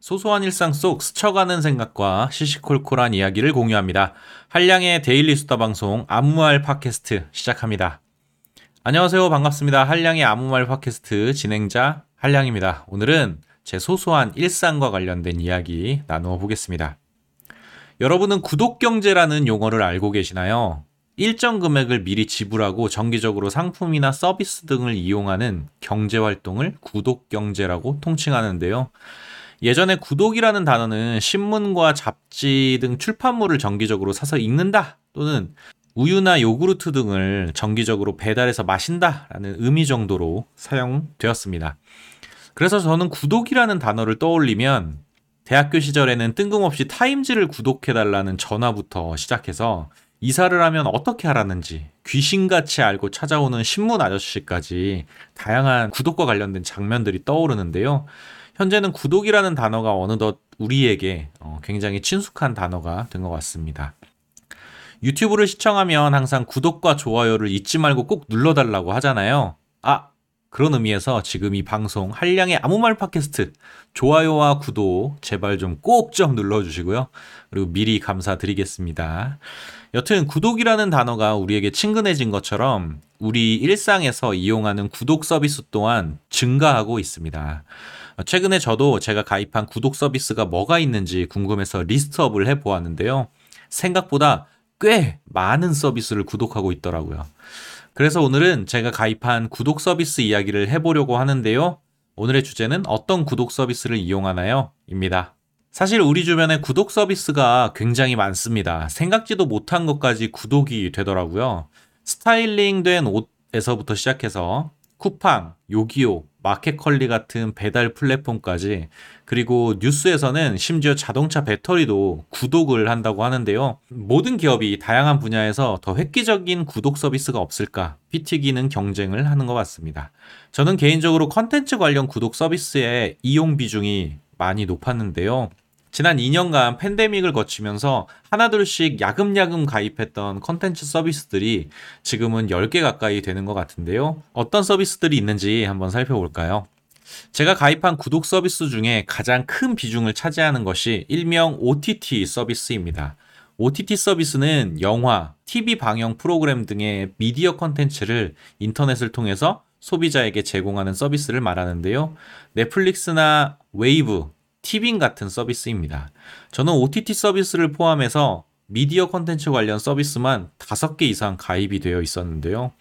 소소한 일상 속 스쳐가는 생각과 시시콜콜한 이야기를 공유합니다. 한량의 데일리 수다 방송 아무말 팟캐스트 시작합니다. 안녕하세요. 반갑습니다. 한량의 아무말 팟캐스트 진행자 한량입니다. 오늘은 제 소소한 일상과 관련된 이야기 나누어 보겠습니다. 여러분은 구독경제라는 용어를 알고 계시나요? 일정 금액을 미리 지불하고 정기적으로 상품이나 서비스 등을 이용하는 경제활동을 구독경제라고 통칭하는데요. 예전에 구독이라는 단어는 신문과 잡지 등 출판물을 정기적으로 사서 읽는다 또는 우유나 요구르트 등을 정기적으로 배달해서 마신다라는 의미 정도로 사용되었습니다. 그래서 저는 구독이라는 단어를 떠올리면 대학교 시절에는 뜬금없이 타임즈를 구독해달라는 전화부터 시작해서 이사를 하면 어떻게 하라는지 귀신같이 알고 찾아오는 신문 아저씨까지 다양한 구독과 관련된 장면들이 떠오르는데요. 현재는 구독이라는 단어가 어느덧 우리에게 어, 굉장히 친숙한 단어가 된 것 같습니다. 유튜브를 시청하면 항상 구독과 좋아요를 잊지 말고 꼭 눌러달라고 하잖아요. 아, 그런 의미에서 지금 이 방송 한량의 아무 말 팟캐스트 좋아요와 구독 제발 좀 꼭 좀 눌러주시고요. 그리고 미리 감사드리겠습니다. 여튼 구독이라는 단어가 우리에게 친근해진 것처럼 우리 일상에서 이용하는 구독 서비스 또한 증가하고 있습니다. 최근에 저도 제가 가입한 구독 서비스가 뭐가 있는지 궁금해서 list up을 해 보았는데요. 생각보다 꽤 많은 서비스를 구독하고 있더라고요. 그래서 오늘은 제가 가입한 구독 서비스 이야기를 해보려고 하는데요. 오늘의 주제는 어떤 구독 서비스를 이용하나요? 입니다. 사실 우리 주변에 구독 서비스가 굉장히 많습니다. 생각지도 못한 것까지 구독이 되더라고요. 스타일링 된 옷에서부터 시작해서 쿠팡, 요기요, 마켓컬리 같은 배달 플랫폼까지 그리고 뉴스에서는 심지어 자동차 배터리도 구독을 한다고 하는데요. 모든 기업이 다양한 분야에서 더 획기적인 구독 서비스가 없을까 피튀기는 경쟁을 하는 것 같습니다. 저는 개인적으로 컨텐츠 관련 구독 서비스의 이용 비중이 많이 높았는데요. 지난 2년간 팬데믹을 거치면서 하나둘씩 야금야금 가입했던 컨텐츠 서비스들이 지금은 10개 가까이 되는 것 같은데요. 어떤 서비스들이 있는지 한번 살펴볼까요? 제가 가입한 구독 서비스 중에 가장 큰 비중을 차지하는 것이 일명 OTT 서비스입니다. OTT 서비스는 영화, TV 방영 프로그램 등의 미디어 컨텐츠를 인터넷을 통해서 소비자에게 제공하는 서비스를 말하는데요. 넷플릭스나 웨이브, 티빙 같은 서비스입니다. 저는 OTT 서비스를 포함해서 미디어 컨텐츠 관련 서비스만 5개 이상 가입이 되어 있었는데요.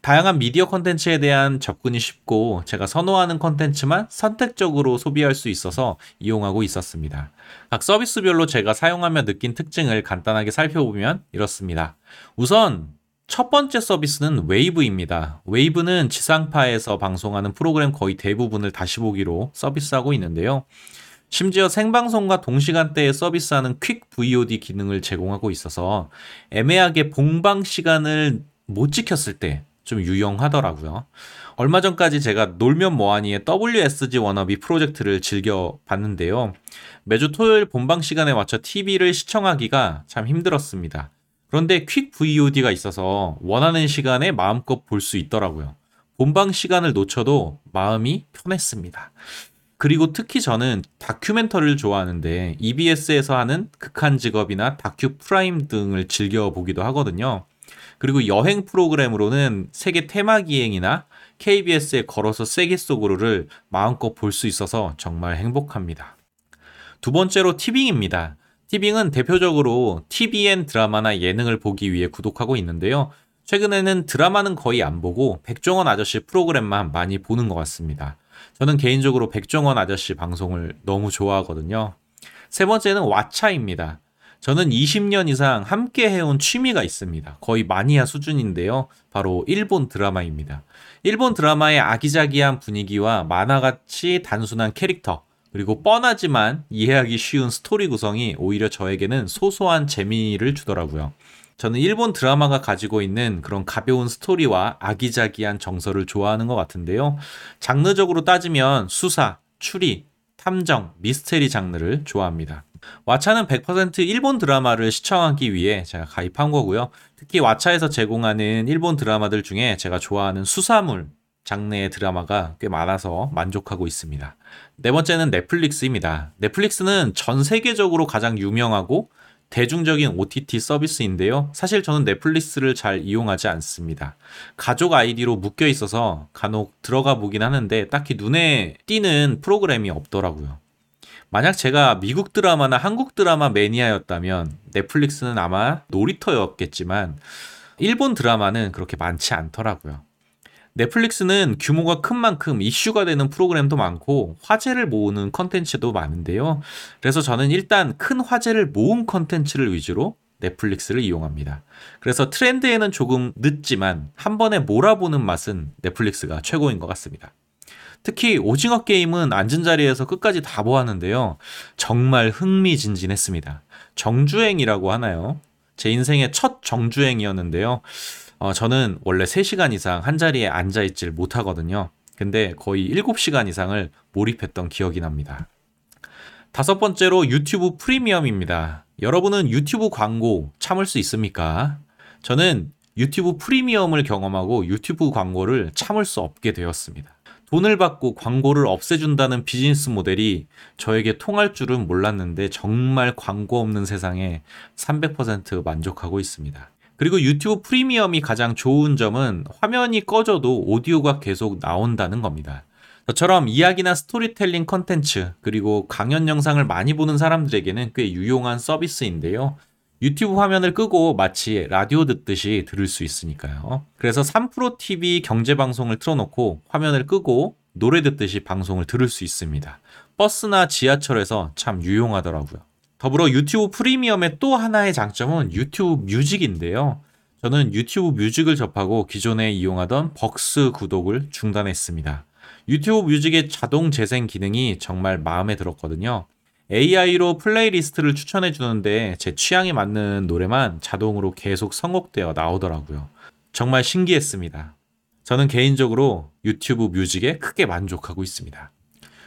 다양한 미디어 컨텐츠에 대한 접근이 쉽고 제가 선호하는 컨텐츠만 선택적으로 소비할 수 있어서 이용하고 있었습니다. 각 서비스별로 제가 사용하며 느낀 특징을 간단하게 살펴보면 이렇습니다. 우선 첫 번째 서비스는 웨이브입니다. 웨이브는 지상파에서 방송하는 프로그램 거의 대부분을 다시 보기로 서비스하고 있는데요. 심지어 생방송과 동시간대에 서비스하는 quick VOD 기능을 제공하고 있어서 애매하게 본방 시간을 못 지켰을 때 좀 유용하더라고요. 얼마 전까지 제가 놀면 뭐하니의 WSG 워너비 프로젝트를 즐겨 봤는데요. 매주 토요일 본방 시간에 맞춰 TV를 시청하기가 참 힘들었습니다. 그런데 퀵 VOD가 있어서 원하는 시간에 마음껏 볼 수 있더라고요. 본방 시간을 놓쳐도 마음이 편했습니다. 그리고 특히 저는 다큐멘터리를 좋아하는데 EBS에서 하는 극한 직업이나 다큐 프라임 등을 즐겨 보기도 하거든요. 그리고 여행 프로그램으로는 세계 테마 기행이나 KBS의 걸어서 세계 속으로를 마음껏 볼 수 있어서 정말 행복합니다. 두 번째로 티빙입니다. 티빙은 대표적으로 TVN 드라마나 예능을 보기 위해 구독하고 있는데요. 최근에는 드라마는 거의 안 보고 백종원 아저씨 프로그램만 많이 보는 것 같습니다. 저는 개인적으로 백종원 아저씨 방송을 너무 좋아하거든요. 세 번째는 왓챠입니다. 저는 20년 이상 함께 해온 취미가 있습니다. 거의 마니아 수준인데요. 바로 일본 드라마입니다. 일본 드라마의 아기자기한 분위기와 만화같이 단순한 캐릭터, 그리고 뻔하지만 이해하기 쉬운 스토리 구성이 오히려 저에게는 소소한 재미를 주더라고요. 저는 일본 드라마가 가지고 있는 그런 가벼운 스토리와 아기자기한 정서를 좋아하는 것 같은데요. 장르적으로 따지면 수사, 추리, 탐정, 미스테리 장르를 좋아합니다. 왓챠는 100% 일본 드라마를 시청하기 위해 제가 가입한 거고요. 특히 왓챠에서 제공하는 일본 드라마들 중에 제가 좋아하는 수사물, 장르의 드라마가 꽤 많아서 만족하고 있습니다. 네 번째는 넷플릭스입니다. 넷플릭스는 전 세계적으로 가장 유명하고 대중적인 OTT 서비스인데요. 사실 저는 넷플릭스를 잘 이용하지 않습니다. 가족 아이디로 묶여 있어서 간혹 들어가 보긴 하는데 딱히 눈에 띄는 프로그램이 없더라고요. 만약 제가 미국 드라마나 한국 드라마 매니아였다면 넷플릭스는 아마 놀이터였겠지만 일본 드라마는 그렇게 많지 않더라고요. 넷플릭스는 규모가 큰 만큼 이슈가 되는 프로그램도 많고 화제를 모으는 컨텐츠도 많은데요. 그래서 저는 일단 큰 화제를 모은 컨텐츠를 위주로 넷플릭스를 이용합니다. 그래서 트렌드에는 조금 늦지만 한 번에 몰아보는 맛은 넷플릭스가 최고인 것 같습니다. 특히 오징어 게임은 앉은 자리에서 끝까지 다 보았는데요. 정말 흥미진진했습니다. 정주행이라고 하나요? 제 인생의 첫 정주행이었는데요. 어, 저는 원래 3시간 이상 한 자리에 앉아 있질 못하거든요. 근데 거의 7시간 이상을 몰입했던 기억이 납니다. 다섯 번째로 유튜브 프리미엄입니다. 여러분은 유튜브 광고 참을 수 있습니까? 저는 유튜브 프리미엄을 경험하고 유튜브 광고를 참을 수 없게 되었습니다. 돈을 받고 광고를 없애준다는 비즈니스 모델이 저에게 통할 줄은 몰랐는데 정말 광고 없는 세상에 300% 만족하고 있습니다. 그리고 유튜브 프리미엄이 가장 좋은 점은 화면이 꺼져도 오디오가 계속 나온다는 겁니다. 저처럼 이야기나 스토리텔링 컨텐츠 그리고 강연 영상을 많이 보는 사람들에게는 꽤 유용한 서비스인데요. 유튜브 화면을 끄고 마치 라디오 듣듯이 들을 수 있으니까요. 그래서 3프로TV 경제 방송을 틀어놓고 화면을 끄고 노래 듣듯이 방송을 들을 수 있습니다. 버스나 지하철에서 참 유용하더라고요. 더불어 유튜브 프리미엄의 또 하나의 장점은 유튜브 뮤직인데요. 저는 유튜브 뮤직을 접하고 기존에 이용하던 벅스 구독을 중단했습니다. 유튜브 뮤직의 자동 재생 기능이 정말 마음에 들었거든요. AI로 playlist를 추천해 주는데 제 취향에 맞는 노래만 자동으로 계속 선곡되어 나오더라고요. 정말 신기했습니다. 저는 개인적으로 유튜브 뮤직에 크게 만족하고 있습니다.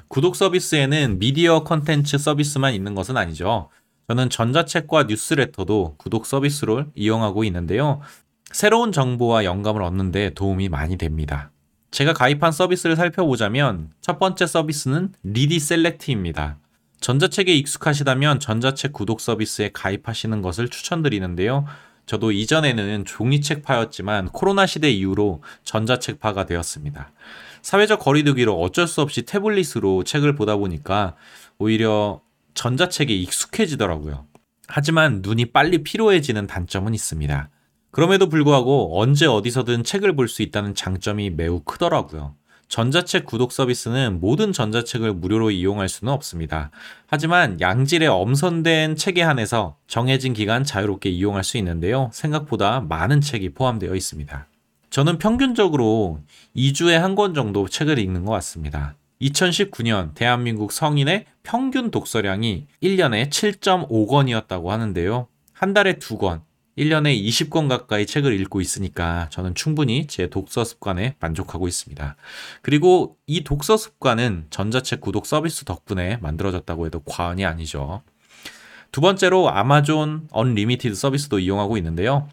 구독 서비스에는 미디어 컨텐츠 서비스만 있는 것은 아니죠. 저는 전자책과 뉴스레터도 구독 서비스로 이용하고 있는데요. 새로운 정보와 영감을 얻는데 도움이 많이 됩니다. 제가 가입한 서비스를 살펴보자면 첫 번째 서비스는 리디 셀렉트입니다. 전자책에 익숙하시다면 전자책 구독 서비스에 가입하시는 것을 추천드리는데요. 저도 이전에는 종이책파였지만 코로나 시대 이후로 전자책파가 되었습니다. 사회적 거리두기로 어쩔 수 없이 태블릿으로 책을 보다 보니까 오히려 전자책에 익숙해지더라고요. 하지만 눈이 빨리 피로해지는 단점은 있습니다. 그럼에도 불구하고 언제 어디서든 책을 볼 수 있다는 장점이 매우 크더라고요. 전자책 구독 서비스는 모든 전자책을 무료로 이용할 수는 없습니다. 하지만 양질의 엄선된 책에 한해서 정해진 기간 자유롭게 이용할 수 있는데요. 생각보다 많은 책이 포함되어 있습니다. 저는 평균적으로 2주에 한 권 정도 책을 읽는 것 같습니다. 2019년 대한민국 성인의 평균 독서량이 1년에 7.5권이었다고 하는데요. 한 달에 2권, 1년에 20권 가까이 책을 읽고 있으니까 저는 충분히 제 독서 습관에 만족하고 있습니다. 그리고 이 독서 습관은 전자책 구독 서비스 덕분에 만들어졌다고 해도 과언이 아니죠. 두 번째로 아마존 언리미티드 서비스도 이용하고 있는데요.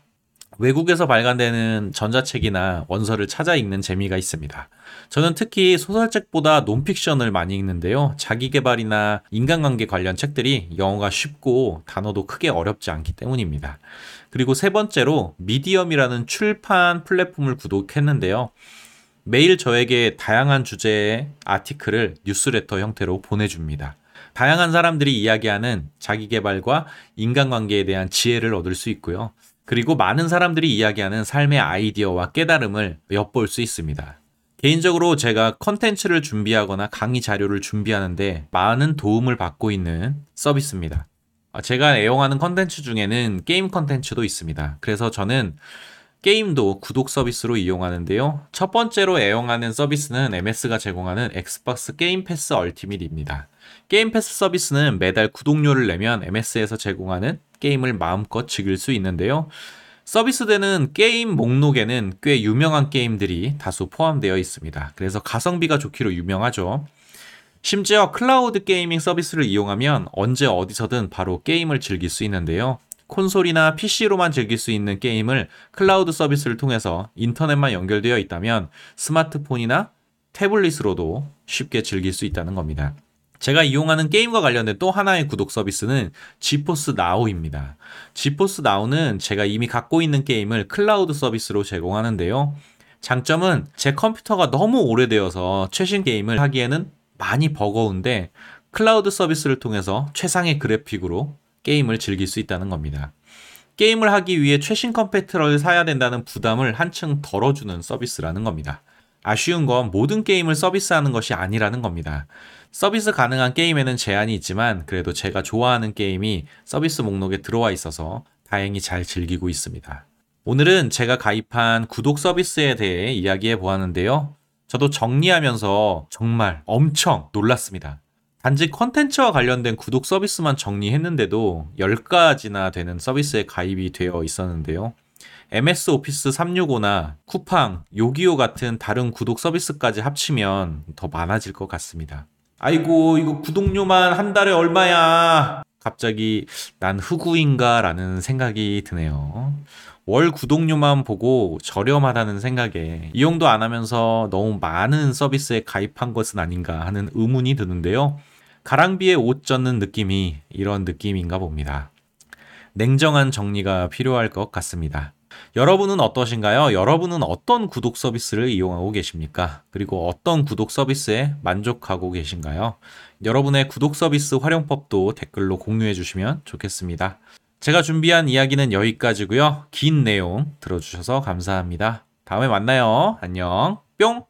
외국에서 발간되는 전자책이나 원서를 찾아 읽는 재미가 있습니다. 저는 특히 소설책보다 논픽션을 많이 읽는데요. 자기개발이나 인간관계 관련 책들이 영어가 쉽고 단어도 크게 어렵지 않기 때문입니다. 그리고 세 번째로 미디엄이라는 출판 플랫폼을 구독했는데요. 매일 저에게 다양한 주제의 아티클을 뉴스레터 형태로 보내줍니다. 다양한 사람들이 이야기하는 자기개발과 인간관계에 대한 지혜를 얻을 수 있고요. 그리고 많은 사람들이 이야기하는 삶의 아이디어와 깨달음을 엿볼 수 있습니다. 개인적으로 제가 컨텐츠를 준비하거나 강의 자료를 준비하는데 많은 도움을 받고 있는 서비스입니다. 아, 제가 애용하는 컨텐츠 중에는 게임 컨텐츠도 있습니다. 그래서 저는 게임도 구독 서비스로 이용하는데요. 첫 번째로 애용하는 서비스는 MS가 제공하는 엑스박스 게임 패스 얼티밋입니다. 게임 패스 서비스는 매달 구독료를 내면 MS에서 제공하는 게임을 마음껏 즐길 수 있는데요. 서비스되는 게임 목록에는 꽤 유명한 게임들이 다수 포함되어 있습니다. 그래서 가성비가 좋기로 유명하죠. 심지어 클라우드 gaming 서비스를 이용하면 언제 어디서든 바로 게임을 즐길 수 있는데요. 콘솔이나 PC로만 즐길 수 있는 게임을 클라우드 서비스를 통해서 인터넷만 연결되어 있다면 스마트폰이나 태블릿으로도 쉽게 즐길 수 있다는 겁니다. 제가 이용하는 게임과 관련된 또 하나의 구독 서비스는 지포스 나우입니다. 지포스 나우는 제가 이미 갖고 있는 게임을 클라우드 서비스로 제공하는데요. 장점은 제 컴퓨터가 너무 오래되어서 최신 게임을 하기에는 많이 버거운데 클라우드 서비스를 통해서 최상의 그래픽으로 게임을 즐길 수 있다는 겁니다. 게임을 하기 위해 최신 컴퓨터를 사야 된다는 부담을 한층 덜어주는 서비스라는 겁니다. 아쉬운 건 모든 게임을 서비스하는 것이 아니라는 겁니다. 서비스 가능한 게임에는 제한이 있지만 그래도 제가 좋아하는 게임이 서비스 목록에 들어와 있어서 다행히 잘 즐기고 있습니다. 오늘은 제가 가입한 구독 서비스에 대해 이야기해 보았는데요. 저도 정리하면서 정말 엄청 놀랐습니다. 단지 컨텐츠와 관련된 구독 서비스만 정리했는데도 10가지나 되는 서비스에 가입이 되어 있었는데요. MS 오피스 365나 쿠팡, 요기요 같은 다른 구독 서비스까지 합치면 더 많아질 것 같습니다. 아이고, 이거 구독료만 한 달에 얼마야? 갑자기 난 흑우인가 라는 생각이 드네요. 월 구독료만 보고 저렴하다는 생각에 이용도 안 하면서 너무 많은 서비스에 가입한 것은 아닌가 하는 의문이 드는데요. 가랑비에 옷 젖는 느낌이 이런 느낌인가 봅니다. 냉정한 정리가 필요할 것 같습니다. 여러분은 어떠신가요? 여러분은 어떤 구독 서비스를 이용하고 계십니까? 그리고 어떤 구독 서비스에 만족하고 계신가요? 여러분의 구독 서비스 활용법도 댓글로 공유해 주시면 좋겠습니다. 제가 준비한 이야기는 여기까지고요. 긴 내용 들어주셔서 감사합니다. 다음에 만나요. 안녕. 뿅!